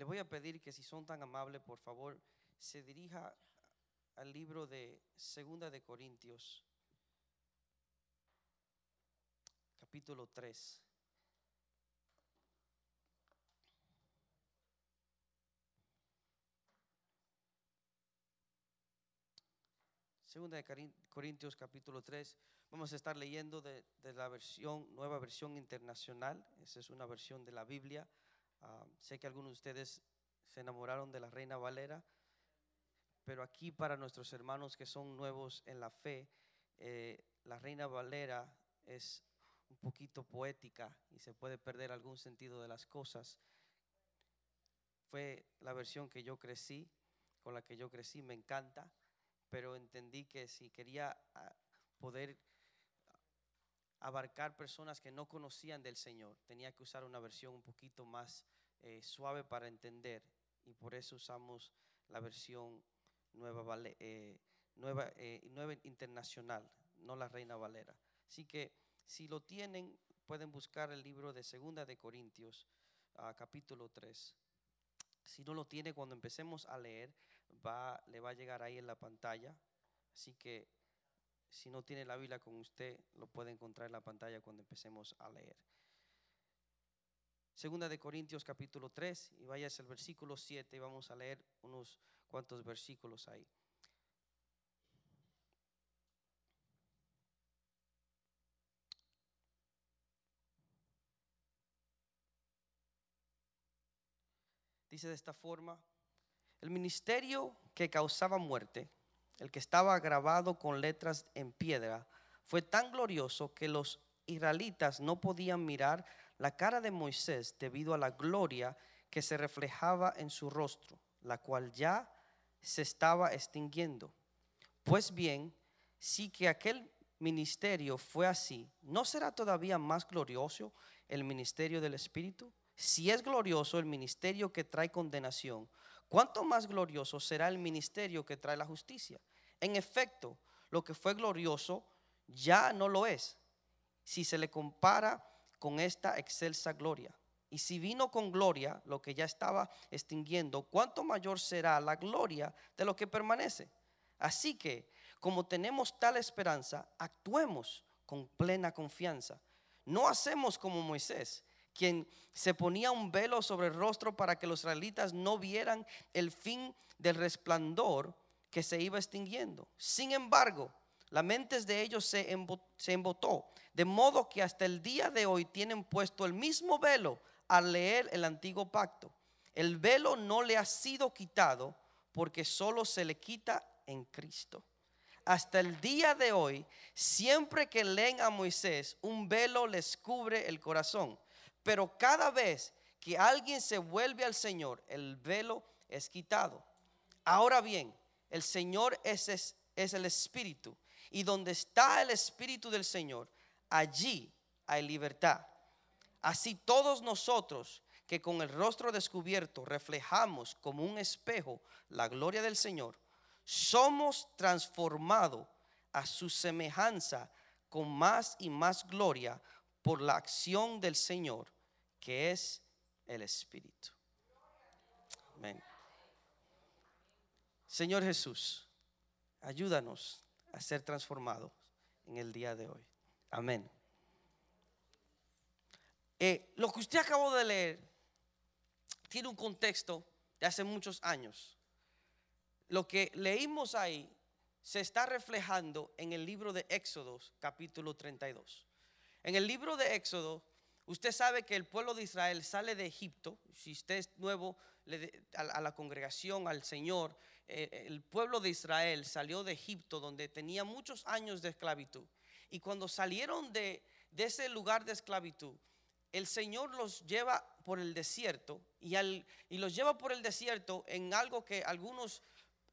Le voy a pedir que si son tan amables, por favor, se dirija al libro de Segunda de Corintios, capítulo 3. Segunda de Corintios capítulo 3. Vamos a estar leyendo de, la versión, nueva versión internacional. Esa es una versión de la Biblia. Ah, sé que algunos de ustedes se enamoraron de la Reina Valera, pero aquí para nuestros hermanos que son nuevos en la fe, eh, la Reina Valera es un poquito poética y se puede perder algún sentido de las cosas. Fue la versión que yo crecí, con la que yo crecí, me encanta pero entendí que si quería ah, poder abarcar personas que no conocían del Señor, tenía que usar una versión un poquito más eh, suave para entender y por eso usamos la versión nueva, eh, nueva, eh, nueva internacional, no la Reina Valera. Así que si lo tienen, pueden buscar el libro de Segunda de Corintios, ah, capítulo 3. Si no lo tiene, cuando empecemos a leer, va, le va a llegar ahí en la pantalla. Así que si no tiene la Biblia con usted, lo puede encontrar en la pantalla cuando empecemos a leer. Segunda de Corintios capítulo 3 y vaya el versículo 7 y vamos a leer unos cuantos versículos ahí. Dice de esta forma, el ministerio que causaba muerte, el que estaba grabado con letras en piedra, fue tan glorioso que los israelitas no podían mirar la cara de Moisés debido a la gloria que se reflejaba en su rostro, la cual ya se estaba extinguiendo. Pues bien, si que aquel ministerio fue así, ¿no será todavía más glorioso el ministerio del Espíritu? Si es glorioso el ministerio que trae condenación, ¿cuánto más glorioso será el ministerio que trae la justicia? En efecto, lo que fue glorioso ya no lo es, si se le compara con esta excelsa gloria. Y si vino con gloria lo que ya estaba extinguiendo, ¿cuánto mayor será la gloria de lo que permanece? Así que, como tenemos tal esperanza, actuemos con plena confianza. No hacemos como Moisés quien se ponía un velo sobre el rostro para que los israelitas no vieran el fin del resplandor que se iba extinguiendo. Sin embargo, la mente de ellos se, embotó, de modo que hasta el día de hoy tienen puesto el mismo velo al leer el antiguo pacto. El velo no le ha sido quitado porque solo se le quita en Cristo. Hasta el día de hoy, siempre que leen a Moisés, un velo les cubre el corazón. Pero cada vez que alguien se vuelve al Señor, el velo es quitado. Ahora bien, el Señor es, es, el Espíritu. Y donde está el Espíritu del Señor, allí hay libertad. Así todos nosotros que con el rostro descubierto reflejamos como un espejo la gloria del Señor, somos transformados a su semejanza con más y más gloria por la acción del Señor, que es el Espíritu. Amén. Señor Jesús, ayúdanos a ser transformados en el día de hoy. Amén. Eh, lo que usted acabó de leer tiene un contexto de hace muchos años. Lo que leímos ahí se está reflejando en el libro de Éxodos, capítulo 32. En el libro de Éxodo, usted sabe que el pueblo de Israel sale de Egipto. Si usted es nuevo a la congregación, al Señor, el pueblo de Israel salió de Egipto, donde tenía muchos años de esclavitud. Y cuando salieron de, ese lugar de esclavitud, el Señor los lleva por el desierto y, y los lleva por el desierto en algo que algunos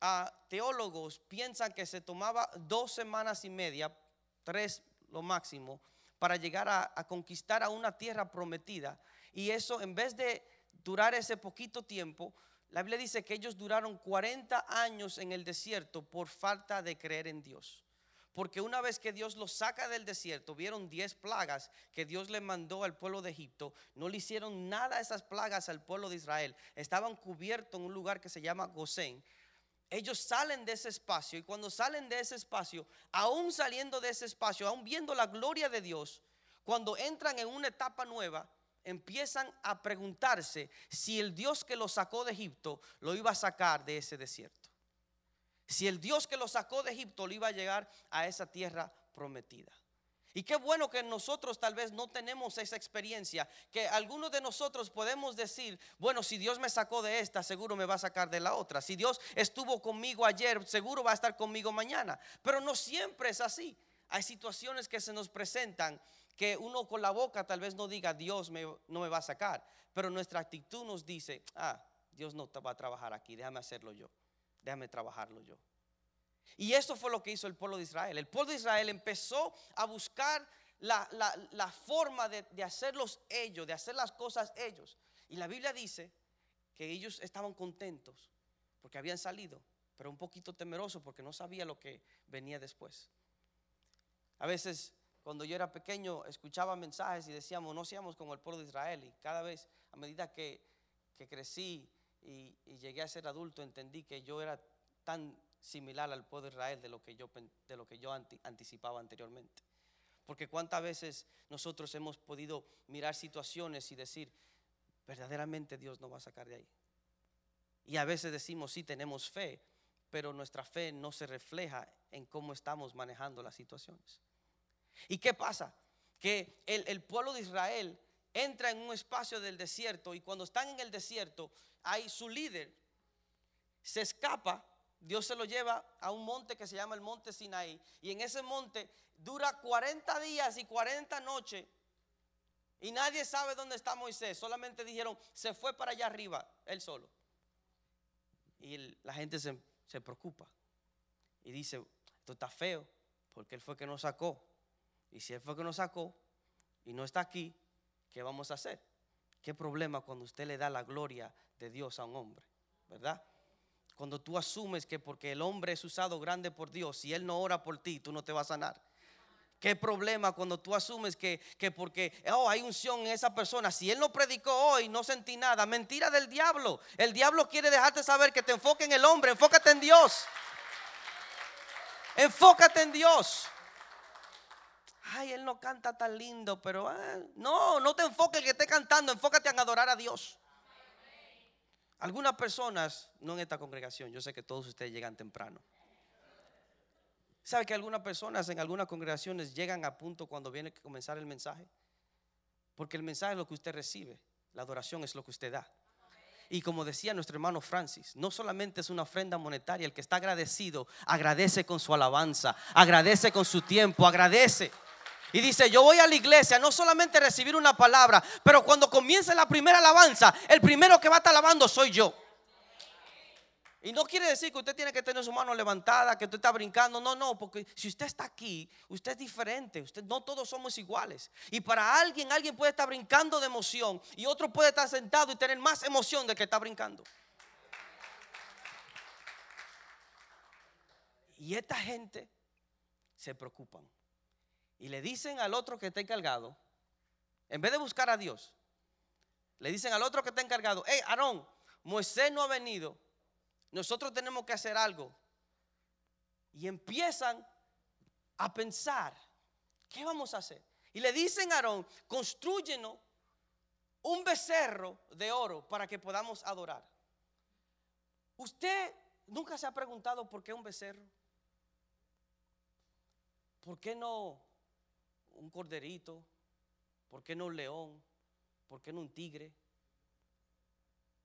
ah, teólogos piensan que se tomaba dos semanas y media, tres lo máximo para llegar a, conquistar a una tierra prometida. Y eso, en vez de durar ese poquito tiempo, la Biblia dice que ellos duraron 40 años en el desierto por falta de creer en Dios. porque una vez que Dios los saca del desierto, vieron 10 plagas que Dios le mandó al pueblo de Egipto, no le hicieron nada a esas plagas al pueblo de Israel, estaban cubiertos en un lugar que se llama Gosén. Ellos salen de ese espacio y cuando salen de ese espacio, aún saliendo de ese espacio, aún viendo la gloria de Dios, cuando entran en una etapa nueva, empiezan a preguntarse si el Dios que los sacó de Egipto lo iba a sacar de ese desierto. Si el Dios que los sacó de Egipto lo iba a llegar a esa tierra prometida. Y qué bueno que nosotros tal vez no tenemos esa experiencia, que algunos de nosotros podemos decir, bueno, si Dios me sacó de esta, seguro me va a sacar de la otra. Si Dios estuvo conmigo ayer, seguro va a estar conmigo mañana. Pero no siempre es así. Hay situaciones que se nos presentan que uno con la boca tal vez no diga, Dios no me va a sacar, pero nuestra actitud nos dice, ah, Dios no va a trabajar aquí, déjame hacerlo yo, déjame trabajarlo yo. Y eso fue lo que hizo el pueblo de Israel. El pueblo de Israel empezó a buscar la, forma de, de hacerlos ellos, de hacer las cosas ellos. Y la Biblia dice que ellos estaban contentos porque habían salido, pero un poquito temerosos porque no sabía lo que venía después. A veces cuando yo era pequeño escuchaba mensajes y decíamos, no seamos como el pueblo de Israel. Y cada vez, a medida que, crecí y, llegué a ser adulto, entendí que yo era tan similar al pueblo de Israel de lo que yo, de lo que yo anticipaba anteriormente. Porque cuántas veces nosotros hemos podido mirar situaciones y decir, verdaderamente Dios nos va a sacar de ahí. Y a veces decimos, sí, tenemos fe, pero nuestra fe no se refleja en cómo estamos manejando las situaciones. ¿Y qué pasa? Que el, pueblo de Israel entra en un espacio del desierto y cuando están en el desierto hay su líder, se escapa, Dios se lo lleva a un monte que se llama el monte Sinaí y en ese monte dura 40 días y 40 noches y nadie sabe dónde está Moisés, solamente dijeron, se fue para allá arriba, él solo. Y la gente se, se preocupa y dice, esto está feo, porque él fue que nos sacó. Y si Él fue que nos sacó y no está aquí, ¿qué vamos a hacer? ¿Qué problema cuando usted le da la gloria de Dios a un hombre? ¿Verdad? Cuando tú asumes que porque el hombre es usado grande por Dios, si Él no ora por ti, tú no te vas a sanar. ¿Qué problema cuando tú asumes que, que porque oh, hay unción en esa persona? Si él no predicó hoy, no sentí nada. Mentira del diablo. El diablo quiere dejarte saber que te enfoque en el hombre. Enfócate en Dios. Enfócate en Dios ay, él no canta tan lindo, pero ah, no, no te enfoques el que esté cantando, enfócate en adorar a Dios. Algunas personas, no en esta congregación, yo sé que todos ustedes llegan temprano. ¿Sabe que algunas personas en algunas congregaciones llegan a punto cuando viene a comenzar el mensaje? Porque el mensaje es lo que usted recibe, la adoración es lo que usted da. Y como decía nuestro hermano Francis, no solamente es una ofrenda monetaria, el que está agradecido, agradece con su alabanza, agradece con su tiempo, agradece. Y dice, yo voy a la iglesia no solamente recibir una palabra, pero cuando comience la primera alabanza, el primero que va a estar alabando soy yo. Y no quiere decir que usted tiene que tener su mano levantada, que usted está brincando. No, no, porque si usted está aquí, usted es diferente. Usted, no todos somos iguales. Y para alguien, alguien puede estar brincando de emoción y otro puede estar sentado y tener más emoción de que está brincando. Y esta gente se preocupan y le dicen al otro que está encargado, en vez de buscar a Dios, le dicen al otro que está encargado, hey, Aarón, Moisés no ha venido, nosotros tenemos que hacer algo. Y empiezan a pensar, ¿qué vamos a hacer? Y le dicen a Aarón, construyenos un becerro de oro para que podamos adorar. ¿Usted nunca se ha preguntado por qué un becerro? ¿Por qué no un corderito? ¿Por qué no un león? ¿Por qué no un tigre?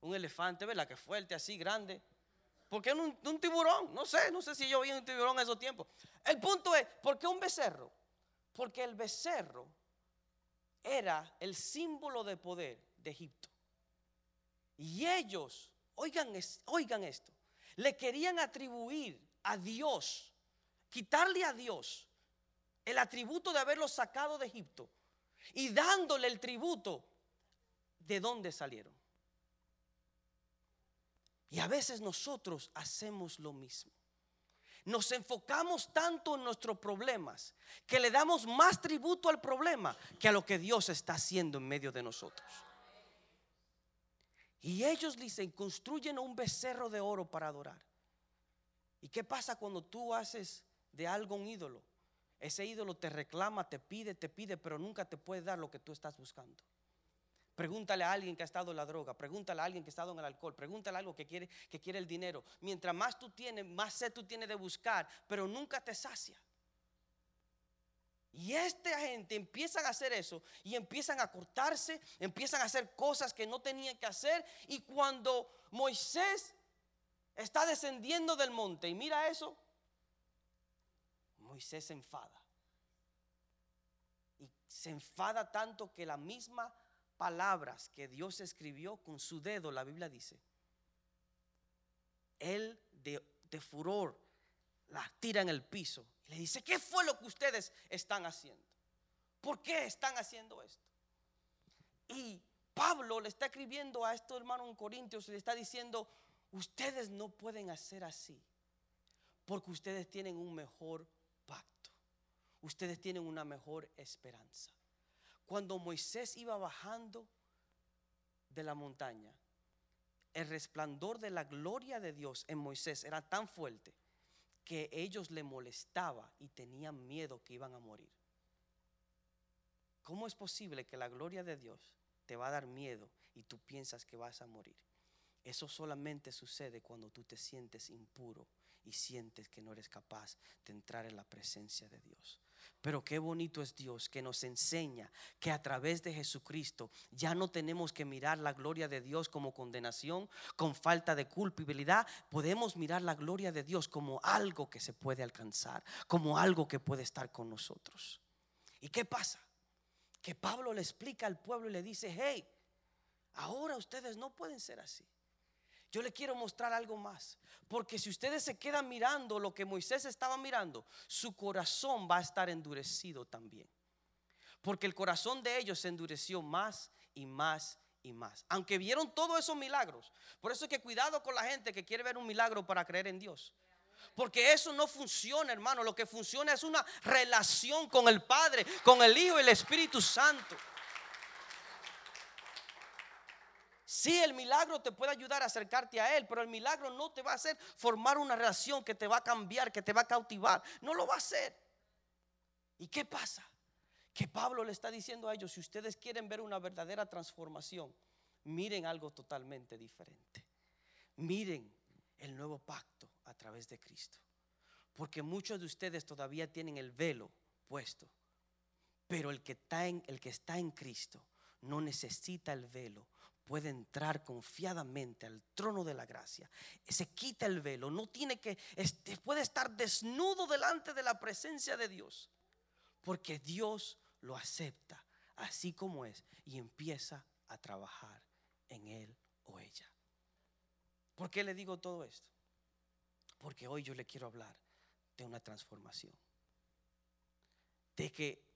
Un elefante, ¿verdad? Que fuerte, así, grande. ¿Por qué no un, tiburón? No sé, no sé si yo vi un tiburón en esos tiempos. El punto es, ¿por qué un becerro? Porque el becerro era el símbolo de poder de Egipto. Y ellos, oigan, oigan esto, le querían atribuir a Dios, quitarle a Dios el atributo de haberlos sacado de Egipto y dándole el tributo de dónde salieron. Y a veces nosotros hacemos lo mismo. nos enfocamos tanto en nuestros problemas que le damos más tributo al problema que a lo que Dios está haciendo en medio de nosotros. Y ellos dicen, construyen un becerro de oro para adorar. ¿Y qué pasa cuando tú haces de algo un ídolo? Ese ídolo te reclama, te pide, te pide, pero nunca te puede dar lo que tú estás buscando. Pregúntale a alguien que ha estado en la droga, pregúntale a alguien que ha estado en el alcohol, pregúntale a algo que quiere, que quiere el dinero. Mientras más tú tienes, más sed tú tienes de buscar, pero nunca te sacia. Y esta gente empiezan a hacer eso y empiezan a cortarse, empiezan a hacer cosas que no tenían que hacer. Y cuando Moisés está descendiendo del monte y mira eso, Moisés se enfada. Y se enfada tanto que la misma palabras que Dios escribió con su dedo, la Biblia dice, él de, furor la tira en el piso y le dice, ¿qué fue lo que ustedes están haciendo? ¿Por qué están haciendo esto? Y Pablo le está escribiendo a estos hermanos en Corintios y le está diciendo, ustedes no pueden hacer así porque ustedes tienen un mejor pacto. Ustedes tienen una mejor esperanza cuando Moisés iba bajando de la montaña, el resplandor de la gloria de Dios en Moisés era tan fuerte que ellos le molestaba y tenían miedo que iban a morir. ¿Cómo es posible que la gloria de Dios te va a dar miedo y tú piensas que vas a morir? Eso solamente sucede cuando tú te sientes impuro y sientes que no eres capaz de entrar en la presencia de Dios. Pero qué bonito es Dios que nos enseña que a través de Jesucristo ya no tenemos que mirar la gloria de Dios como condenación, con falta de culpabilidad. Podemos mirar la gloria de Dios como algo que se puede alcanzar, como algo que puede estar con nosotros. ¿Y qué pasa? Que Pablo le explica al pueblo y le dice, hey, ahora ustedes no pueden ser así. Yo le quiero mostrar algo más. Porque si ustedes se quedan mirando lo que Moisés estaba mirando, su corazón va a estar endurecido también. Porque el corazón de ellos se endureció más y más y más. Aunque vieron todos esos milagros. Por eso es que cuidado con la gente que quiere ver un milagro para creer en Dios. Porque eso no funciona, hermano. Lo que funciona es una relación con el Padre, con el Hijo y el Espíritu Santo. Sí, el milagro te puede ayudar a acercarte a Él, pero el milagro no te va a hacer formar una relación que te va a cambiar, que te va a cautivar. No lo va a hacer. ¿Y qué pasa? Que Pablo le está diciendo a ellos, si ustedes quieren ver una verdadera transformación, miren algo totalmente diferente. Miren el nuevo pacto a través de Cristo. Porque muchos de ustedes todavía tienen el velo puesto. Pero el que está en, el que está en Cristo no necesita el velo puede entrar confiadamente al trono de la gracia. Se quita el velo, no tiene que, este, puede estar desnudo delante de la presencia de Dios, porque Dios lo acepta así como es y empieza a trabajar en él o ella. ¿Por qué le digo todo esto? Porque hoy yo le quiero hablar de una transformación. De que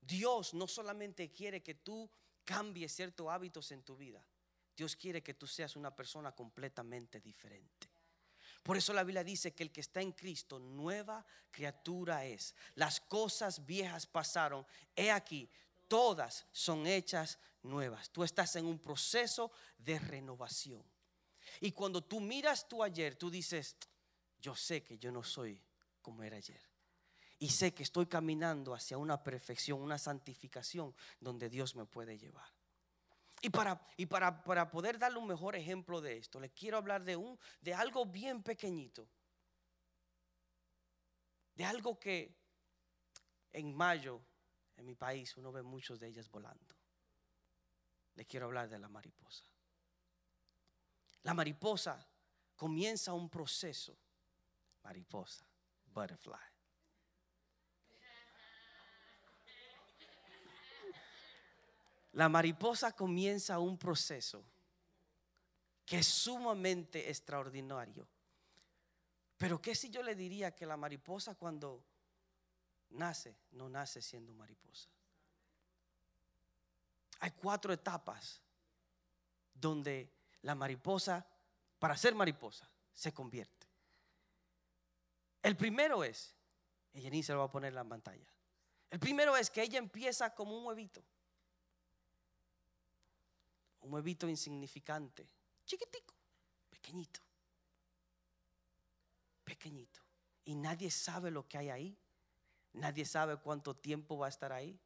Dios no solamente quiere que tú cambie ciertos hábitos en tu vida, Dios quiere que tú seas una persona completamente diferente. Por eso la Biblia dice que el que está en Cristo, nueva criatura es. Las cosas viejas pasaron. He aquí, todas son hechas nuevas. Tú estás en un proceso de renovación. Y cuando tú miras tu ayer, tú dices, yo sé que yo no soy como era ayer. Y sé que estoy caminando hacia una perfección, una santificación donde Dios me puede llevar. Y para, y para, para poder darle un mejor ejemplo de esto, le quiero hablar de, un, de algo bien pequeñito. De algo que en mayo en mi país uno ve muchos de ellas volando. Le quiero hablar de la mariposa. La mariposa comienza un proceso. Mariposa, butterfly. La mariposa comienza un proceso que es sumamente extraordinario. Pero ¿qué si yo le diría que la mariposa cuando nace, no nace siendo mariposa? Hay cuatro etapas donde la mariposa, para ser mariposa, se convierte. El primero es, y Jenny se lo va a poner en la pantalla. El primero es que ella empieza como un huevito. Un huevito insignificante, chiquitico, pequeñito. Pequeñito. Y nadie sabe lo que hay ahí. Nadie sabe cuánto tiempo va a estar ahí.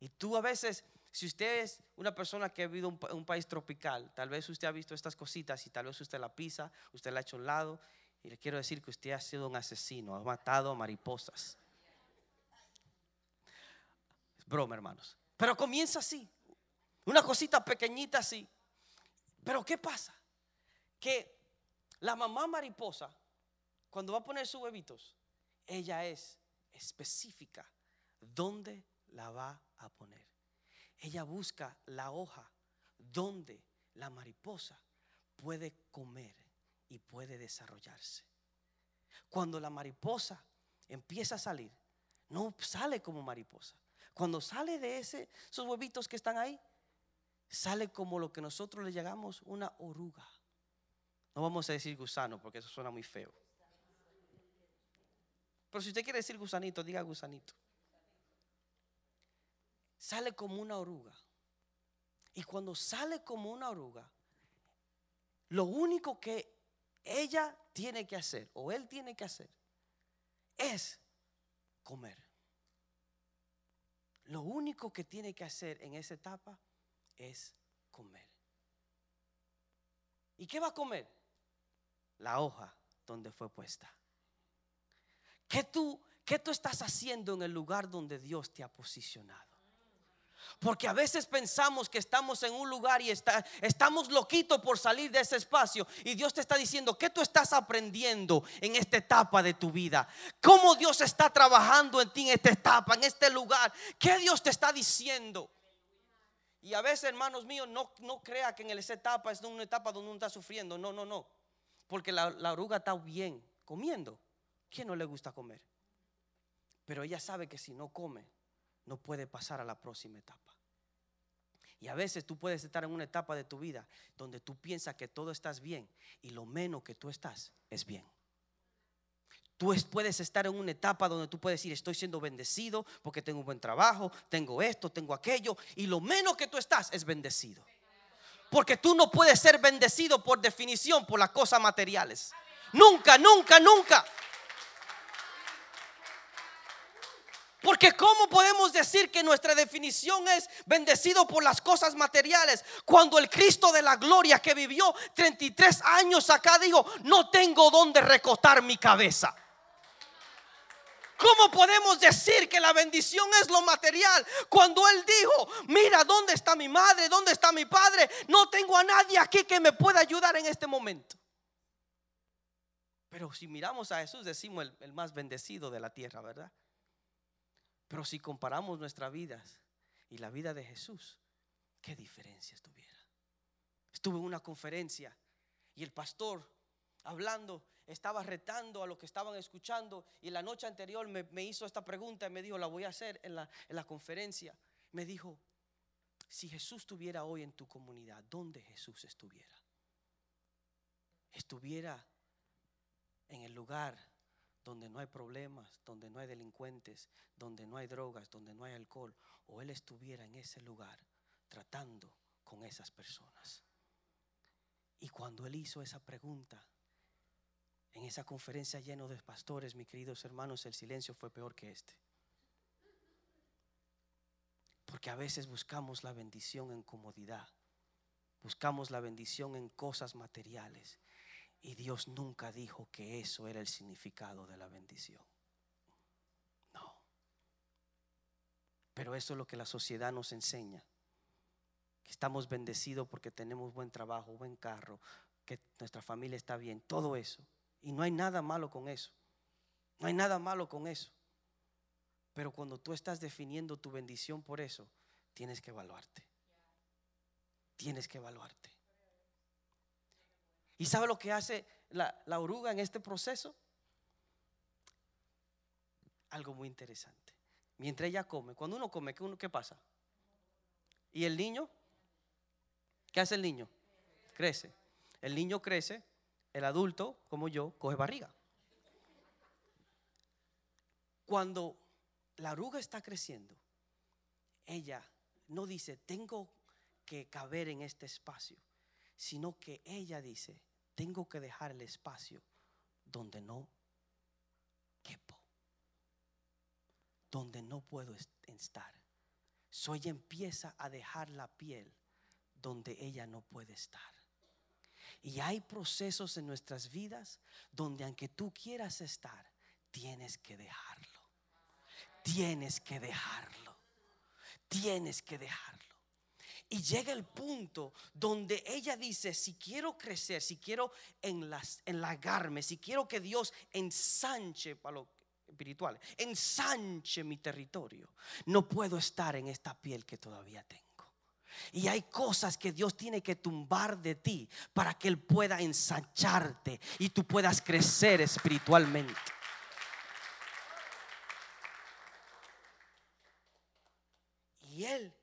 Y tú a veces, si usted es una persona que ha vivido en un, país tropical, tal vez usted ha visto estas cositas y tal vez usted la pisa, usted la ha hecho a un lado. Y le quiero decir que usted ha sido un asesino, ha matado mariposas. Broma, hermanos. Pero comienza así. Una cosita pequeñita así. Pero ¿qué pasa? Que la mamá mariposa, cuando va a poner sus huevitos, ella es específica dónde la va a poner. Ella busca la hoja donde la mariposa puede comer y puede desarrollarse. Cuando la mariposa empieza a salir, no sale como mariposa. Cuando sale de ese, esos huevitos que están ahí, sale como lo que nosotros le llamamos una oruga. No vamos a decir gusano porque eso suena muy feo. Pero si usted quiere decir gusanito, diga gusanito. Sale como una oruga. Y cuando sale como una oruga, lo único que ella tiene que hacer, o él tiene que hacer, es comer. Lo único que tiene que hacer en esa etapa es comer. ¿Y qué va a comer? La hoja donde fue puesta. ¿Qué tú, qué tú estás haciendo en el lugar donde Dios te ha posicionado? Porque a veces pensamos que estamos en un lugar y está, estamos loquitos por salir de ese espacio. Y Dios te está diciendo, ¿qué tú estás aprendiendo en esta etapa de tu vida? ¿Cómo Dios está trabajando en ti en esta etapa, en este lugar? ¿Qué Dios te está diciendo? Y a veces, hermanos míos, no, no crea que en esa etapa es una etapa donde uno está sufriendo. No, no, no. Porque la, la oruga está bien comiendo. ¿Quién no le gusta comer? Pero ella sabe que si no come, no puede pasar a la próxima etapa. Y a veces tú puedes estar en una etapa de tu vida donde tú piensas que todo estás bien y lo menos que tú estás es bien. Tú puedes estar en una etapa donde tú puedes decir, estoy siendo bendecido porque tengo un buen trabajo, tengo esto, tengo aquello, y lo menos que tú estás es bendecido. Porque tú no puedes ser bendecido por definición por las cosas materiales. Nunca, nunca, nunca. Porque ¿cómo podemos decir que nuestra definición es bendecido por las cosas materiales cuando el Cristo de la gloria que vivió 33 años acá dijo, no tengo donde recostar mi cabeza? ¿Cómo podemos decir que la bendición es lo material cuando Él dijo, mira, ¿dónde está mi madre? ¿Dónde está mi padre? No tengo a nadie aquí que me pueda ayudar en este momento. Pero si miramos a Jesús, decimos el, el más bendecido de la tierra, ¿verdad? Pero si comparamos nuestras vidas y la vida de Jesús, ¿qué diferencia estuviera? Estuve en una conferencia y el pastor hablando estaba retando a los que estaban escuchando y la noche anterior me, hizo esta pregunta y me dijo, la voy a hacer en la, en la conferencia. Me dijo, si Jesús estuviera hoy en tu comunidad, ¿dónde Jesús estuviera? Estuviera en el lugar donde no hay problemas, donde no hay delincuentes, donde no hay drogas, donde no hay alcohol, o Él estuviera en ese lugar tratando con esas personas. Y cuando Él hizo esa pregunta, en esa conferencia lleno de pastores, mis queridos hermanos, el silencio fue peor que este. Porque a veces buscamos la bendición en comodidad, buscamos la bendición en cosas materiales y Dios nunca dijo que eso era el significado de la bendición. No. Pero eso es lo que la sociedad nos enseña. Que estamos bendecidos porque tenemos buen trabajo, buen carro, que nuestra familia está bien, todo eso. Y no hay nada malo con eso. No hay nada malo con eso. Pero cuando tú estás definiendo tu bendición por eso, tienes que evaluarte. Tienes que evaluarte. ¿Y sabe lo que hace la, oruga en este proceso? Algo muy interesante. Mientras ella come, cuando uno come, ¿qué, qué pasa? ¿Y el niño? ¿Qué hace el niño? Crece. El niño crece, el adulto, como yo, coge barriga. cuando la oruga está creciendo, ella no dice, tengo que caber en este espacio, sino que ella dice, tengo que dejar el espacio donde no quepo, donde no puedo estar. So ella empieza a dejar la piel donde ella no puede estar. Y hay procesos en nuestras vidas donde aunque tú quieras estar, tienes que dejarlo. Tienes que dejarlo. Tienes que dejarlo. Y llega el punto donde ella dice, si quiero crecer, si quiero enlagarme, si quiero que Dios ensanche para lo espiritual, ensanche mi territorio, no puedo estar en esta piel que todavía tengo. Y hay cosas que Dios tiene que tumbar de ti para que Él pueda ensancharte y tú puedas crecer espiritualmente. Y Él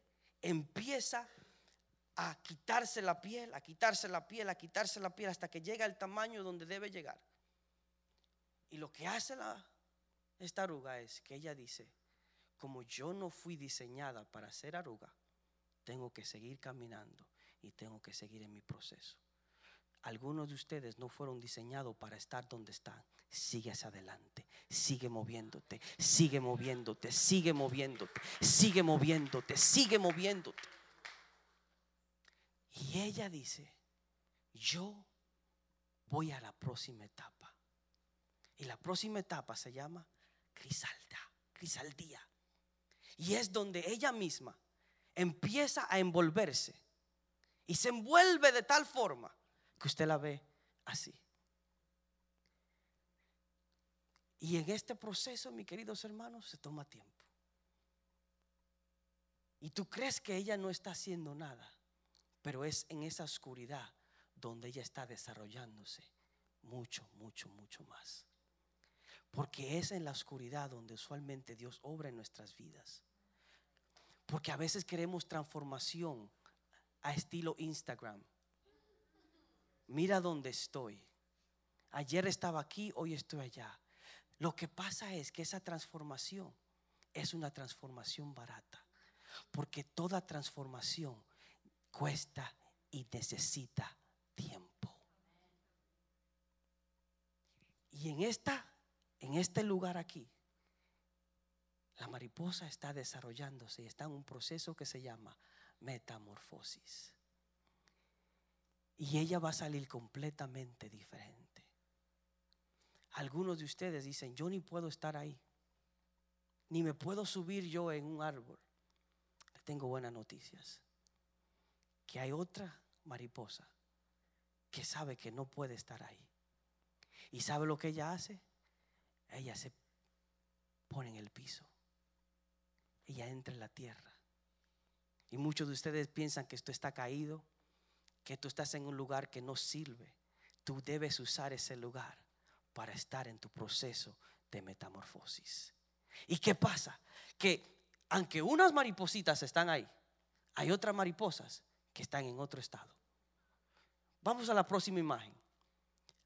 empieza a quitarse la piel, a quitarse la piel, a quitarse la piel hasta que llega al tamaño donde debe llegar. Y lo que hace la, esta aruga es que ella dice, como yo no fui diseñada para ser aruga, tengo que seguir caminando y tengo que seguir en mi proceso. Algunos de ustedes no fueron diseñados para estar donde están. Sigue hacia adelante, sigue moviéndote, sigue moviéndote, sigue moviéndote, sigue moviéndote, sigue moviéndote. Y ella dice, yo voy a la próxima etapa. Y la próxima etapa se llama crisalda, crisaldía. Y es donde ella misma empieza a envolverse. Y se envuelve de tal forma que usted la ve así. Y en este proceso, mis queridos hermanos, se toma tiempo. Y tú crees que ella no está haciendo nada, pero es en esa oscuridad donde ella está desarrollándose mucho, mucho, mucho más. Porque es en la oscuridad donde usualmente Dios obra en nuestras vidas. Porque a veces queremos transformación a estilo Instagram. Mira dónde estoy. Ayer estaba aquí, hoy estoy allá. Lo que pasa es que esa transformación es una transformación barata. Porque toda transformación cuesta y necesita tiempo. Y en esta en este lugar aquí, la mariposa está desarrollándose y está en un proceso que se llama metamorfosis. Y ella va a salir completamente diferente. Algunos de ustedes dicen, yo ni puedo estar ahí, ni me puedo subir yo en un árbol. tengo buenas noticias, que hay otra mariposa que sabe que no puede estar ahí. ¿Y sabe lo que ella hace? ella se pone en el piso. Ella entra en la tierra. Y muchos de ustedes piensan que esto está caído, que tú estás en un lugar que no sirve. Tú debes usar ese lugar para estar en tu proceso de metamorfosis. ¿Y qué pasa? Que aunque unas maripositas están ahí, hay otras mariposas que están en otro estado. Vamos a la próxima imagen.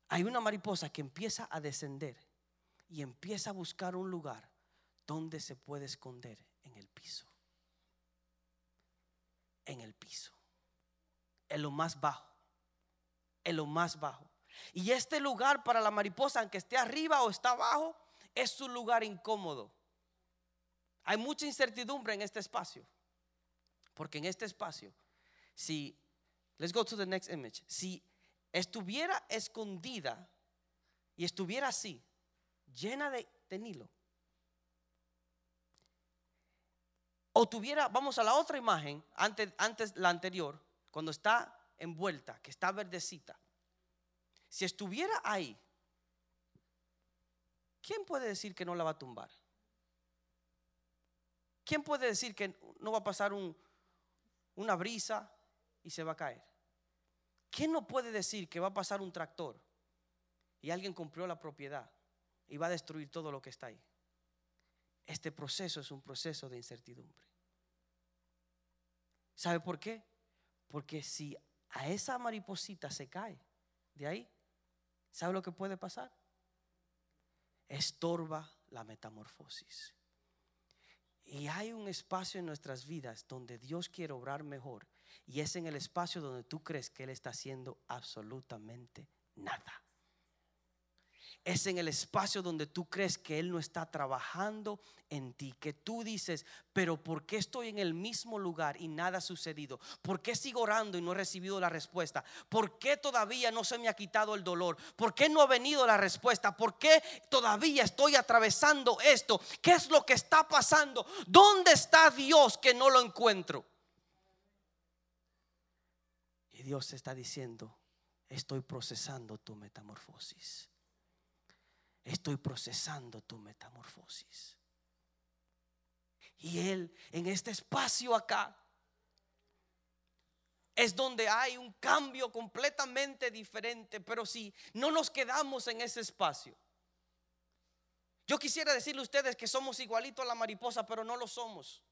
Hay una mariposa que empieza a descender y empieza a buscar un lugar donde se puede esconder en el piso. En el piso. En lo más bajo. En lo más bajo. Y este lugar para la mariposa, aunque esté arriba o está abajo, es un lugar incómodo. Hay mucha incertidumbre en este espacio. Porque en este espacio, si, let's go to the next image, si estuviera escondida y estuviera así, llena de, Nilo. O tuviera, vamos a la otra imagen, antes, antes la anterior, cuando está envuelta, que está verdecita. Si estuviera ahí, ¿quién puede decir que no la va a tumbar? ¿Quién puede decir que no va a pasar un, una brisa y se va a caer? ¿Quién no puede decir que va a pasar un tractor y alguien compró la propiedad y va a destruir todo lo que está ahí. Este proceso es un proceso de incertidumbre. ¿Sabe por qué? Porque si a esa mariposita se cae de ahí, ¿sabe lo que puede pasar? Estorba la metamorfosis. Y hay un espacio en nuestras vidas donde Dios quiere obrar mejor. Y es en el espacio donde tú crees que Él está haciendo absolutamente nada es en el espacio donde tú crees que Él no está trabajando en ti, que tú dices, pero ¿por qué estoy en el mismo lugar y nada ha sucedido? ¿Por qué sigo orando y no he recibido la respuesta? ¿Por qué todavía no se me ha quitado el dolor? ¿Por qué no ha venido la respuesta? ¿Por qué todavía estoy atravesando esto? ¿Qué es lo que está pasando? ¿Dónde está Dios que no lo encuentro? Y Dios está diciendo, estoy procesando tu metamorfosis estoy procesando tu metamorfosis. Y Él en este espacio acá es donde hay un cambio completamente diferente, pero si no nos quedamos en ese espacio. Yo quisiera decirle a ustedes que somos igualitos a la mariposa, pero no lo somos.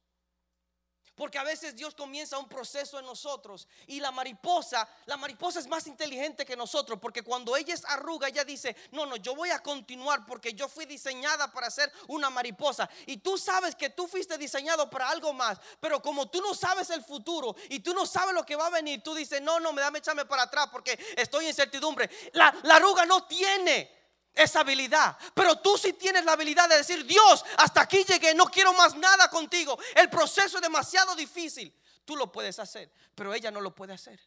Porque a veces Dios comienza un proceso en nosotros y la mariposa, la mariposa es más inteligente que nosotros porque cuando ella es arruga, ella dice, no, no, yo voy a continuar porque yo fui diseñada para ser una mariposa. Y tú sabes que tú fuiste diseñado para algo más, pero como tú no sabes el futuro y tú no sabes lo que va a venir, tú dices, no, no, me dame echarme para atrás porque estoy en incertidumbre. La, la arruga no tiene esa habilidad. Pero tú sí tienes la habilidad de decir, Dios, hasta aquí llegué, no quiero más nada contigo. El proceso es demasiado difícil. Tú lo puedes hacer, pero ella no lo puede hacer.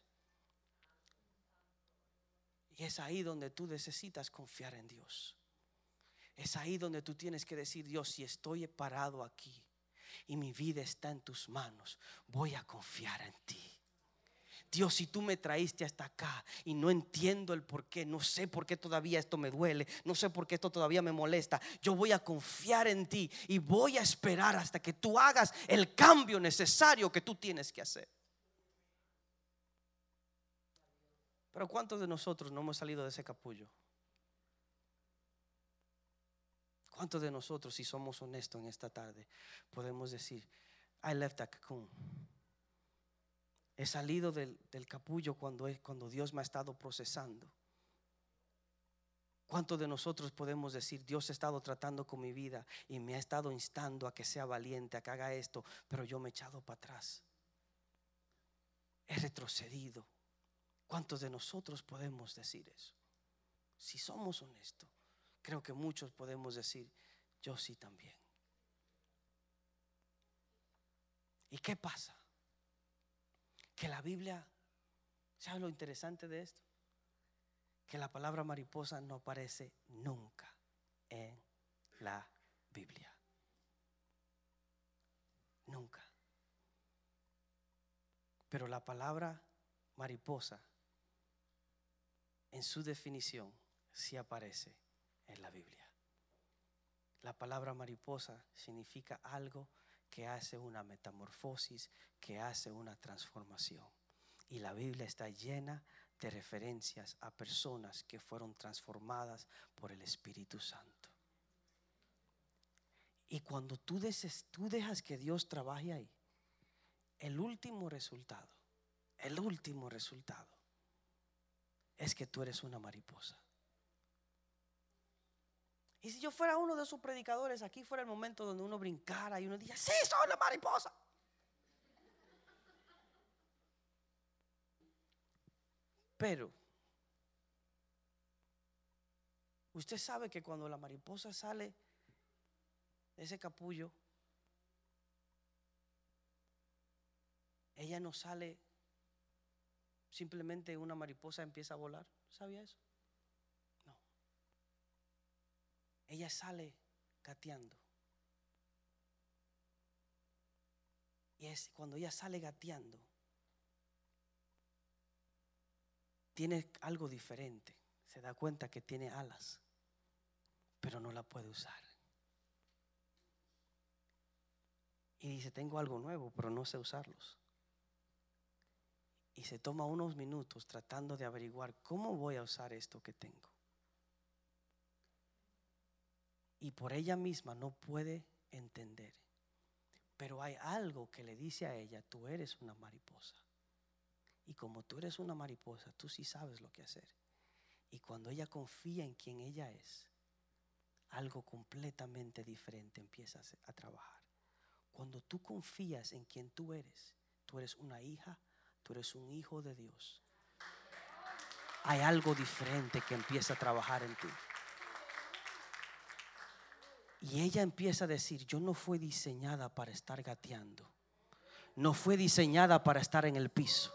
Y es ahí donde tú necesitas confiar en Dios. Es ahí donde tú tienes que decir, Dios, si estoy parado aquí y mi vida está en tus manos, voy a confiar en ti. Dios, si tú me traíste hasta acá y no entiendo el por qué, no sé por qué todavía esto me duele, no sé por qué esto todavía me molesta, yo voy a confiar en ti y voy a esperar hasta que tú hagas el cambio necesario que tú tienes que hacer. Pero ¿cuántos de nosotros no hemos salido de ese capullo? ¿Cuántos de nosotros, si somos honestos en esta tarde, podemos decir, I left that cocoon? He salido del, capullo cuando, cuando Dios me ha estado procesando. ¿Cuántos de nosotros podemos decir, Dios ha estado tratando con mi vida y me ha estado instando a que sea valiente, a que haga esto, pero yo me he echado para atrás? He retrocedido. ¿Cuántos de nosotros podemos decir eso? Si somos honestos, creo que muchos podemos decir, yo sí también. ¿Y qué pasa? Que la Biblia, ¿sabe lo interesante de esto? Que la palabra mariposa no aparece nunca en la Biblia. Nunca. Pero la palabra mariposa, en su definición, sí aparece en la Biblia. La palabra mariposa significa algo que hace una metamorfosis, que hace una transformación. Y la Biblia está llena de referencias a personas que fueron transformadas por el Espíritu Santo. Y cuando tú, tú dejas que Dios trabaje ahí, el último resultado, el último resultado es que tú eres una mariposa. Y si yo fuera uno de sus predicadores, aquí fuera el momento donde uno brincara y uno diga, sí, soy la mariposa. Pero, usted sabe que cuando la mariposa sale de ese capullo, ella no sale simplemente una mariposa empieza a volar. ¿Sabía eso? Ella sale gateando. Y es cuando ella sale gateando, tiene algo diferente. Se da cuenta que tiene alas, pero no la puede usar. Y dice, tengo algo nuevo, pero no sé usarlos. Y se toma unos minutos tratando de averiguar cómo voy a usar esto que tengo y por ella misma no puede entender. Pero hay algo que le dice a ella, tú eres una mariposa. Y como tú eres una mariposa, tú sí sabes lo que hacer. Y cuando ella confía en quien ella es, algo completamente diferente empieza a trabajar. Cuando tú confías en quien tú eres, tú eres una hija, tú eres un hijo de Dios. Hay algo diferente que empieza a trabajar en ti. Y ella empieza a decir, yo no fui diseñada para estar gateando. No fue diseñada para estar en el piso.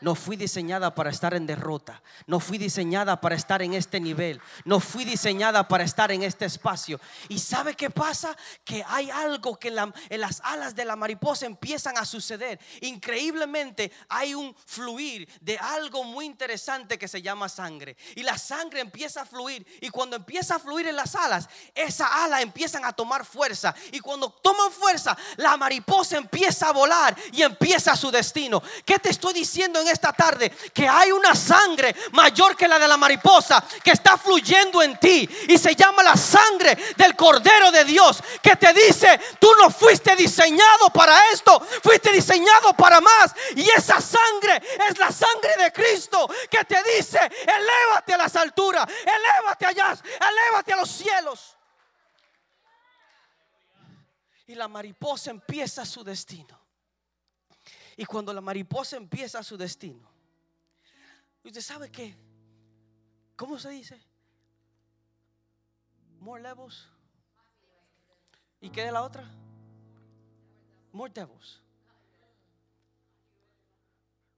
No fui diseñada para estar en derrota. No fui diseñada para estar en este nivel. No fui diseñada para estar en este espacio. ¿Y sabe qué pasa? Que hay algo que en, la- en las alas de la mariposa empiezan a suceder. Increíblemente hay un fluir de algo muy interesante que se llama sangre. Y la sangre empieza a fluir. Y cuando empieza a fluir en las alas, esa ala empiezan a tomar fuerza. Y cuando toman fuerza, la mariposa empieza a volar y empieza su destino. ¿Qué te estoy diciendo en esta tarde? Que hay una sangre mayor que la de la mariposa que está fluyendo en ti. Y se llama la sangre del Cordero de Dios. Que te dice, tú no fuiste diseñado para esto. Fuiste diseñado para más. Y esa sangre es la sangre de Cristo que te dice, elévate a las alturas. Elévate allá. Elévate a los cielos. Y la mariposa empieza su destino. Y cuando la mariposa empieza su destino, usted sabe que, ¿cómo se dice? More levels. ¿Y qué es la otra? More devils.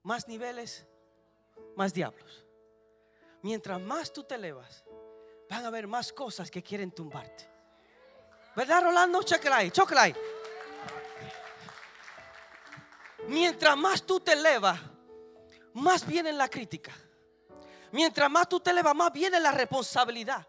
Más niveles, más diablos. Mientras más tú te elevas, van a haber más cosas que quieren tumbarte. ¿Verdad, Rolando? Chócala ahí. Mientras más tú te elevas, más viene la crítica. Mientras más tú te elevas, más viene la responsabilidad.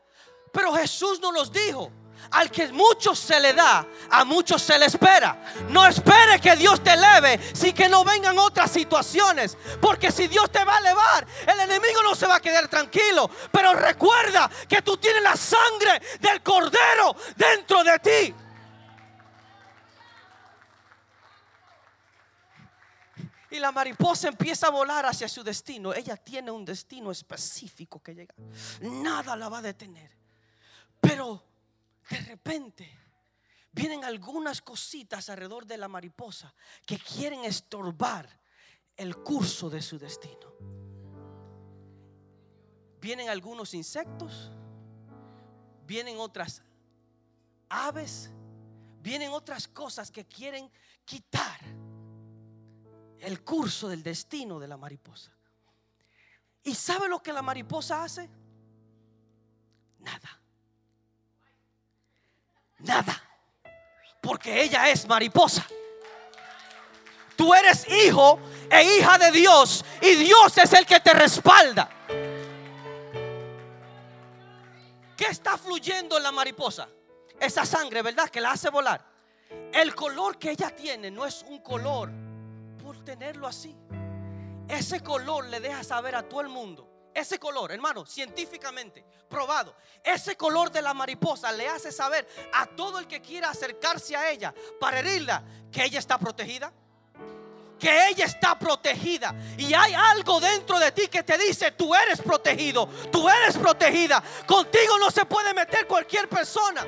Pero Jesús nos los dijo. Al que mucho se le da, a muchos se le espera. No espere que Dios te eleve, si que no vengan otras situaciones. Porque si Dios te va a elevar, el enemigo no se va a quedar tranquilo. Pero recuerda que tú tienes la sangre del cordero dentro de ti. Y la mariposa empieza a volar hacia su destino. Ella tiene un destino específico que llega. Nada la va a detener. Pero de repente vienen algunas cositas alrededor de la mariposa que quieren estorbar el curso de su destino. Vienen algunos insectos, vienen otras aves, vienen otras cosas que quieren quitar el curso del destino de la mariposa. ¿Y sabe lo que la mariposa hace? Nada. Nada. Porque ella es mariposa. Tú eres hijo e hija de Dios y Dios es el que te respalda. ¿Qué está fluyendo en la mariposa? Esa sangre, ¿verdad? Que la hace volar. El color que ella tiene no es un color tenerlo así. Ese color le deja saber a todo el mundo. Ese color, hermano, científicamente probado. Ese color de la mariposa le hace saber a todo el que quiera acercarse a ella para herirla que ella está protegida. Que ella está protegida. Y hay algo dentro de ti que te dice, tú eres protegido, tú eres protegida. Contigo no se puede meter cualquier persona.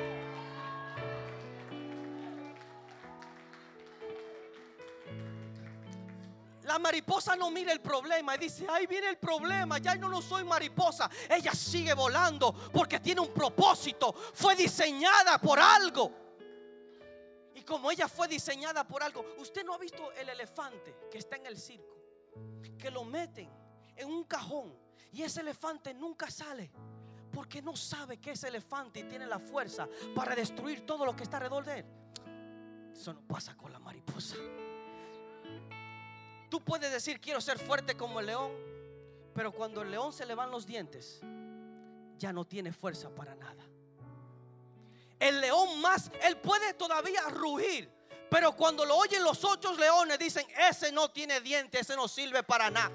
La mariposa no mira el problema y dice, ahí viene el problema, ya no, no soy mariposa. Ella sigue volando porque tiene un propósito, fue diseñada por algo. Y como ella fue diseñada por algo, usted no ha visto el elefante que está en el circo, que lo meten en un cajón y ese elefante nunca sale. Porque no sabe que ese elefante tiene la fuerza para destruir todo lo que está alrededor de él. Eso no pasa con la mariposa. Tú puedes decir quiero ser fuerte como el león, pero cuando el león se le van los dientes, ya no tiene fuerza para nada. El león más, él puede todavía rugir, pero cuando lo oyen los ocho leones dicen, ese no tiene dientes, ese no sirve para nada.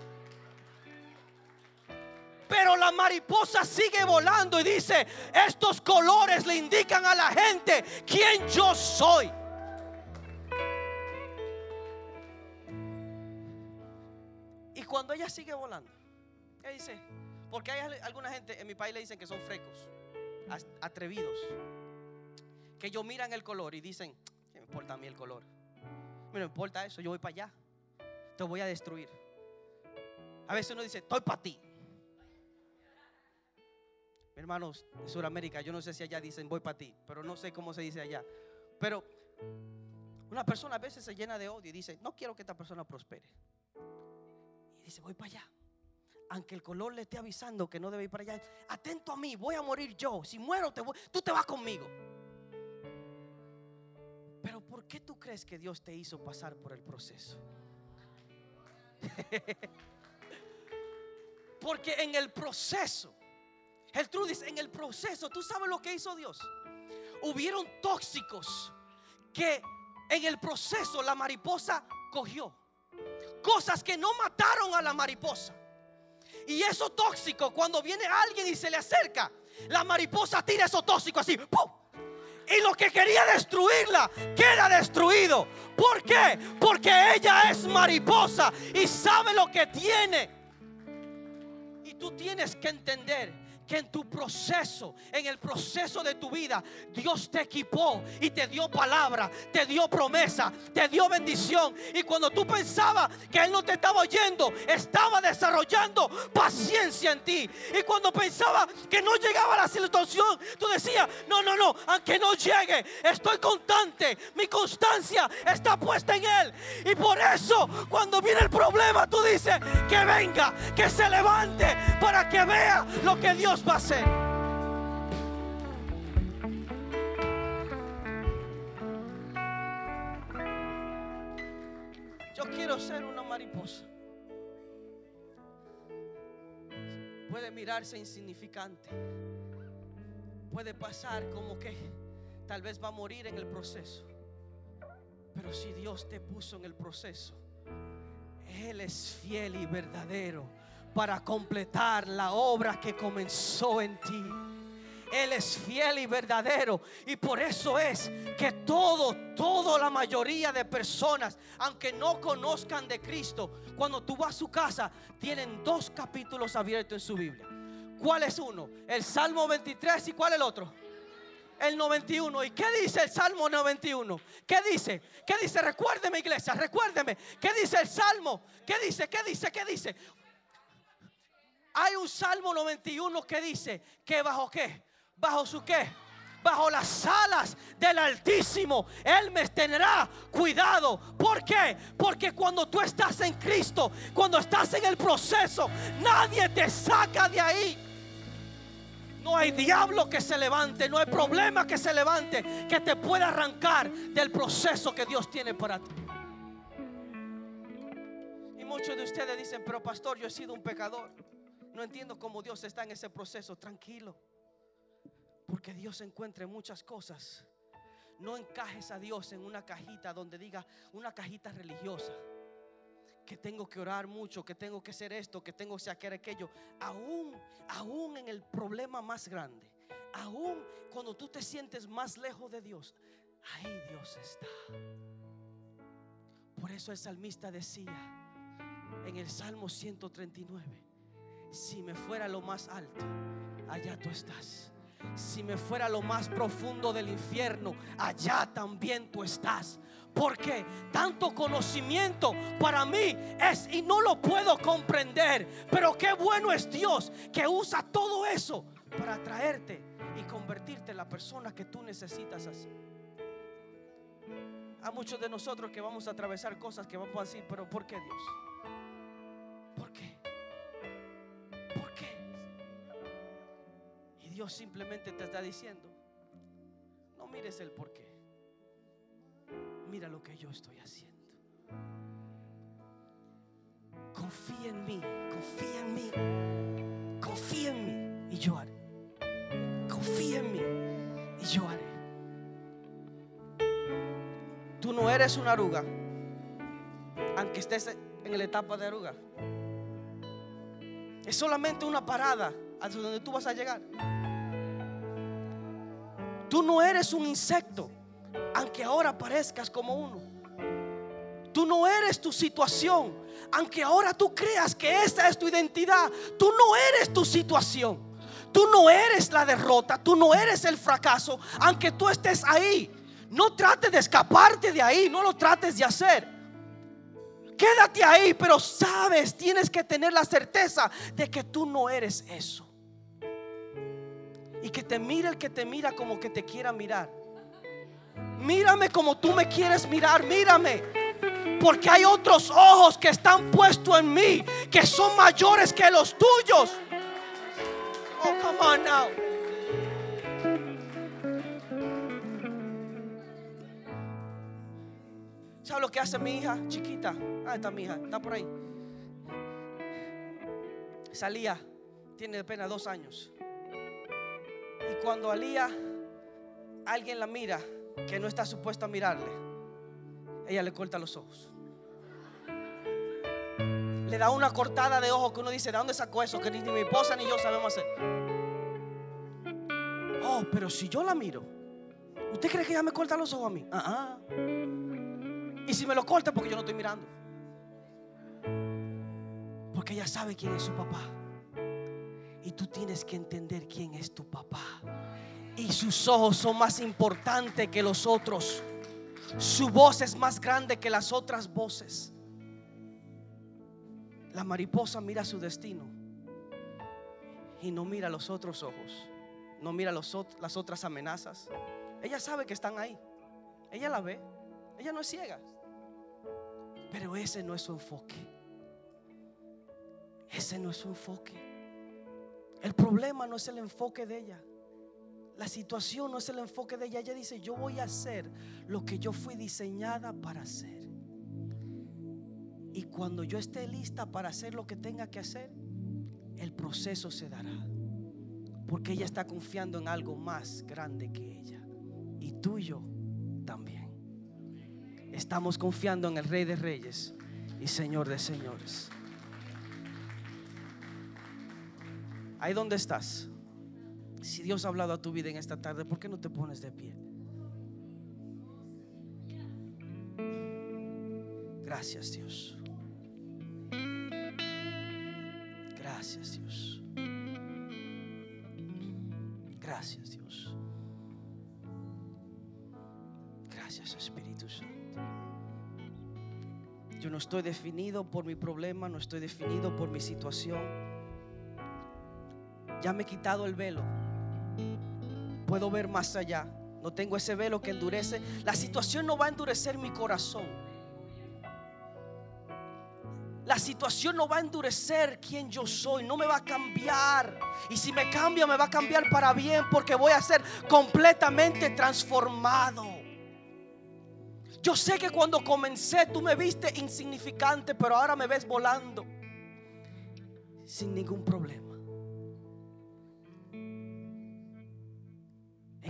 Pero la mariposa sigue volando y dice, estos colores le indican a la gente quién yo soy. Cuando ella sigue volando, ella dice, porque hay alguna gente en mi país le dicen que son frecos, atrevidos. que ellos miran el color y dicen, ¿qué me importa a mí el color? No importa eso, yo voy para allá. Te voy a destruir. A veces uno dice, estoy para ti. Hermanos de Sudamérica, yo no sé si allá dicen voy para ti, pero no sé cómo se dice allá. Pero una persona a veces se llena de odio y dice, no quiero que esta persona prospere. Dice, voy para allá. Aunque el color le esté avisando que no debe ir para allá, atento a mí, voy a morir yo. Si muero, te tú te vas conmigo. Pero ¿por qué tú crees que Dios te hizo pasar por el proceso? Porque en el proceso, el dice, en el proceso, ¿tú sabes lo que hizo Dios? Hubieron tóxicos que en el proceso la mariposa cogió. Cosas que no mataron a la mariposa. Y eso tóxico, cuando viene alguien y se le acerca, la mariposa tira eso tóxico así. Y lo que quería destruirla queda destruido. ¿Por qué? Porque ella es mariposa y sabe lo que tiene. Y tú tienes que entender que en tu proceso, en el proceso de tu vida, Dios te equipó y te dio palabra, te dio promesa, te dio bendición. Y cuando tú pensabas que Él no te estaba oyendo, estaba desarrollando paciencia en ti. Y cuando pensaba que no llegaba la situación, tú decías, no, no, no, aunque no llegue, estoy constante, mi constancia está puesta en Él. Y por eso, cuando viene el problema, tú dices, que venga, que se levante para que vea lo que Dios va a hacer. Yo quiero ser una mariposa. Puede mirarse insignificante. Puede pasar como que tal vez va a morir en el proceso. Pero si Dios te puso en el proceso, Él es fiel y verdadero para completar la obra que comenzó en ti. Él es fiel y verdadero. Y por eso es que todo, toda la mayoría de personas, aunque no conozcan de Cristo, cuando tú vas a su casa, tienen dos capítulos abiertos en su Biblia. ¿Cuál es uno? El Salmo 23 y cuál el otro? El 91. ¿Y qué dice el Salmo 91? ¿Qué dice? ¿Qué dice? Recuérdeme, iglesia, recuérdeme. ¿Qué dice el Salmo? ¿Qué dice? ¿Qué dice? ¿Qué dice? Hay un Salmo 91 que dice que bajo qué? Bajo su qué? Bajo las alas del Altísimo, Él me tendrá cuidado. ¿Por qué? Porque cuando tú estás en Cristo, cuando estás en el proceso, nadie te saca de ahí. No hay diablo que se levante, no hay problema que se levante que te pueda arrancar del proceso que Dios tiene para ti. Y muchos de ustedes dicen, pero pastor, yo he sido un pecador. No entiendo cómo Dios está en ese proceso. Tranquilo. Porque Dios encuentra muchas cosas. No encajes a Dios en una cajita donde diga una cajita religiosa. Que tengo que orar mucho, que tengo que hacer esto, que tengo que hacer aquello. Aún, aún en el problema más grande. Aún cuando tú te sientes más lejos de Dios. Ahí Dios está. Por eso el salmista decía en el Salmo 139 si me fuera lo más alto, allá tú estás. Si me fuera lo más profundo del infierno, allá también tú estás. Porque tanto conocimiento para mí es y no lo puedo comprender. Pero qué bueno es Dios que usa todo eso para traerte y convertirte en la persona que tú necesitas hacer. A muchos de nosotros que vamos a atravesar cosas que vamos a decir, pero ¿por qué Dios? ¿Por qué? Dios simplemente te está diciendo, no mires el por qué. Mira lo que yo estoy haciendo. Confía en mí, confía en mí, confía en mí y yo haré. Confía en mí y yo haré. Tú no eres una aruga, aunque estés en la etapa de aruga. Es solamente una parada hasta donde tú vas a llegar. Tú no eres un insecto, aunque ahora parezcas como uno. Tú no eres tu situación, aunque ahora tú creas que esa es tu identidad. Tú no eres tu situación. Tú no eres la derrota, tú no eres el fracaso, aunque tú estés ahí. No trates de escaparte de ahí, no lo trates de hacer. Quédate ahí, pero sabes, tienes que tener la certeza de que tú no eres eso. Y que te mire el que te mira como que te quiera mirar. Mírame como tú me quieres mirar, mírame. Porque hay otros ojos que están puestos en mí, que son mayores que los tuyos. Oh, come on now. ¿Sabes lo que hace mi hija chiquita? Ah, está mi hija, está por ahí. Salía, tiene apenas dos años. Y cuando Alía, alguien la mira que no está supuesto a mirarle, ella le corta los ojos. Le da una cortada de ojo que uno dice, ¿de dónde sacó eso? Que ni mi esposa ni yo sabemos hacer. Oh, pero si yo la miro, ¿usted cree que ella me corta los ojos a mí? Ah, ah. Y si me lo corta porque yo no estoy mirando. Porque ella sabe quién es su papá. Y tú tienes que entender quién es tu papá. Y sus ojos son más importantes que los otros. Su voz es más grande que las otras voces. La mariposa mira su destino y no mira los otros ojos. No mira las otras amenazas. Ella sabe que están ahí. Ella la ve. Ella no es ciega. Pero ese no es su enfoque. Ese no es su enfoque. El problema no es el enfoque de ella. La situación no es el enfoque de ella. Ella dice, yo voy a hacer lo que yo fui diseñada para hacer. Y cuando yo esté lista para hacer lo que tenga que hacer, el proceso se dará. Porque ella está confiando en algo más grande que ella. Y tú y yo también. Estamos confiando en el Rey de Reyes y Señor de Señores. Ahí donde estás. Si Dios ha hablado a tu vida en esta tarde, ¿por qué no te pones de pie? Gracias Dios. Gracias Dios. Gracias Dios. Gracias Espíritu Santo. Yo no estoy definido por mi problema, no estoy definido por mi situación. Ya me he quitado el velo puedo ver más allá. No tengo ese velo que endurece. La situación no va a endurecer mi corazón. La situación no va a endurecer quien yo soy, no me va a cambiar. Y si me cambia, me va a cambiar para bien porque voy a ser completamente transformado. Yo sé que cuando comencé tú me viste insignificante, pero ahora me ves volando sin ningún problema.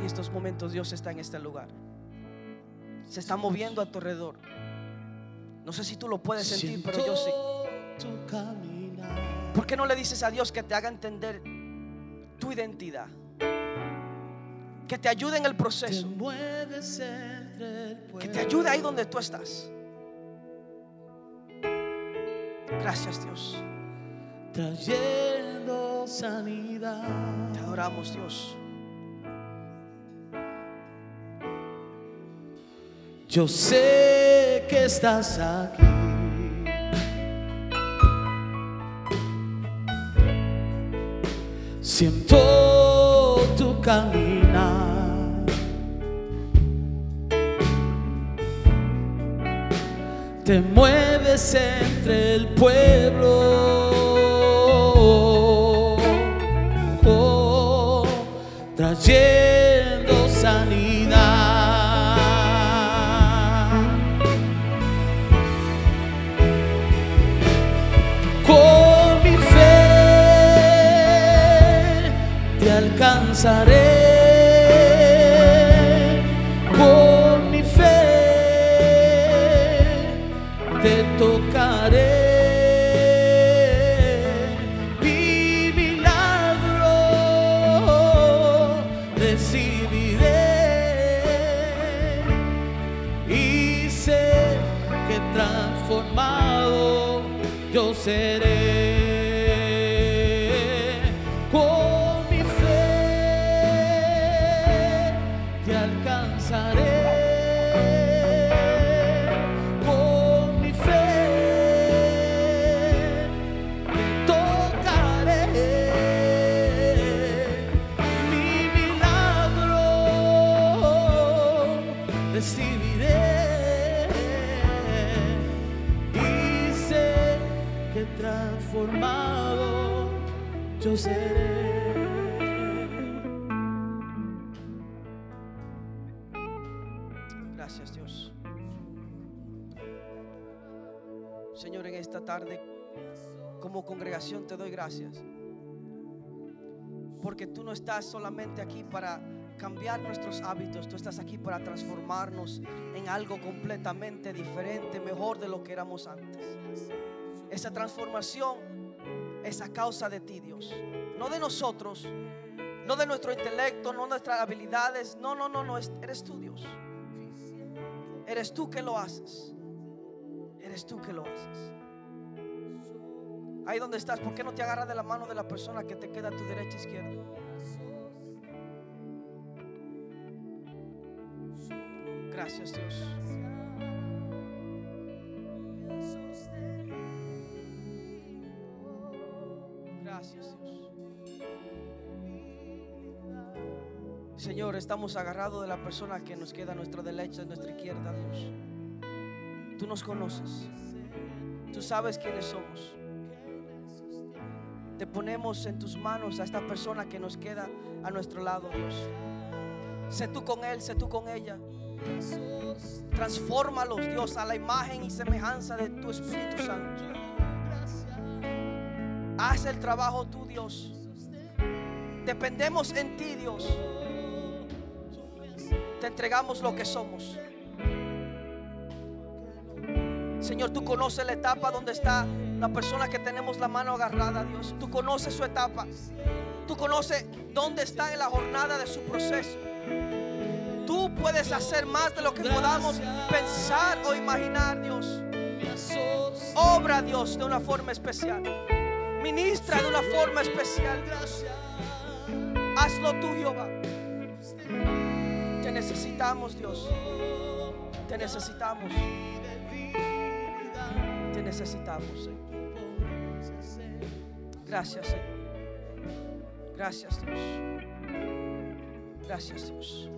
En estos momentos Dios está en este lugar. Se está moviendo a tu alrededor. No sé si tú lo puedes sentir, pero yo sí. ¿Por qué no le dices a Dios que te haga entender tu identidad? Que te ayude en el proceso. Que te ayude ahí donde tú estás. Gracias Dios. Trayendo sanidad. Te adoramos Dios. Yo sé que estás aquí. Siento tu caminar. Te mueves entre el pueblo. Oh, trayendo gracias. Porque tú no estás solamente aquí para cambiar nuestros hábitos, tú estás aquí para transformarnos en algo completamente diferente, mejor de lo que éramos antes. Esa transformación es a causa de ti, Dios. No de nosotros, no de nuestro intelecto, no de nuestras habilidades. No, no, no, no, eres tú, Dios. Eres tú que lo haces. Eres tú que lo haces. Ahí donde estás, ¿por qué no te agarras de la mano de la persona que te queda a tu derecha e izquierda? Gracias Dios. Gracias Dios. Señor, estamos agarrados de la persona que nos queda a nuestra derecha, a nuestra izquierda, Dios. Tú nos conoces. Tú sabes quiénes somos. Te ponemos en tus manos a esta persona que nos queda a nuestro lado, Dios. Sé tú con él, sé tú con ella. Transfórmalos, Dios, a la imagen y semejanza de tu Espíritu Santo. Haz el trabajo tú, Dios. Dependemos en ti, Dios. Te entregamos lo que somos. Señor, tú conoces la etapa donde está la persona que tenemos la mano agarrada, Dios. Tú conoces su etapa. Tú conoces dónde está en la jornada de su proceso. Tú puedes hacer más de lo que podamos pensar o imaginar, Dios. Obra, Dios, de una forma especial. Ministra de una forma especial. Hazlo tú, Jehová. Te necesitamos, Dios. Te necesitamos. Necesitamos. Gracias, Señor. Gracias, Dios. Gracias, Dios.